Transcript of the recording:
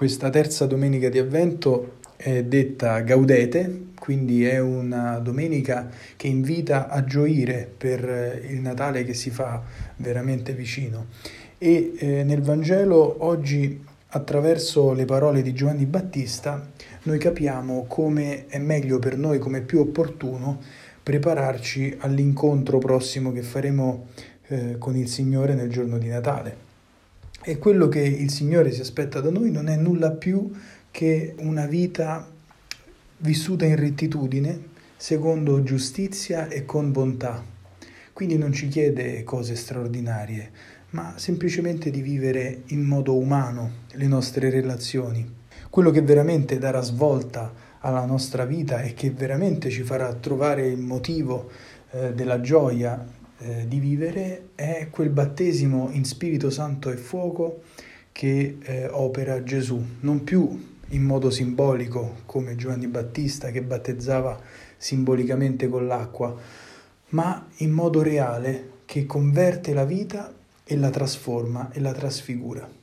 Questa terza domenica di Avvento è detta Gaudete, quindi è una domenica che invita a gioire per il Natale che si fa veramente vicino. E eh, nel Vangelo oggi, attraverso le parole di Giovanni Battista, noi capiamo come è meglio per noi, come è più opportuno prepararci all'incontro prossimo che faremo eh, con il Signore nel giorno di Natale. E quello che il Signore si aspetta da noi non è nulla più che una vita vissuta in rettitudine, secondo giustizia e con bontà. Quindi non ci chiede cose straordinarie, ma semplicemente di vivere in modo umano le nostre relazioni. Quello che veramente darà svolta alla nostra vita e che veramente ci farà trovare il motivo eh, della gioia eh, di vivere è quel battesimo in Spirito Santo e fuoco che eh, opera Gesù, non più in modo simbolico come Giovanni Battista che battezzava simbolicamente con l'acqua, ma in modo reale che converte la vita e la trasforma e la trasfigura.